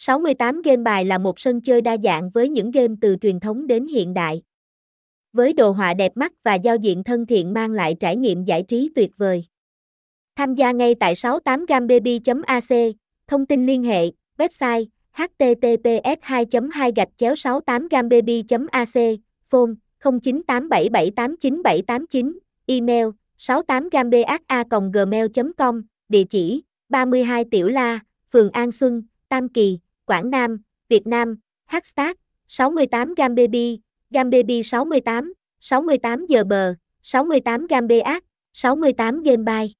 68 game bài là một sân chơi đa dạng với những game từ truyền thống đến hiện đại. Với đồ họa đẹp mắt và giao diện thân thiện mang lại trải nghiệm giải trí tuyệt vời. Tham gia ngay tại 68gambaby.ac, thông tin liên hệ, website https 2 2 68 gambaby ac phone 0987789789, email 68 gmail com địa chỉ 32 Tiểu La, phường An Xuân, Tam Kỳ, Quảng Nam, Việt Nam, hashtag 68 gam baby, gam baby 68, 68 giờ bờ, 68 gam bê ác, 68 Game bay.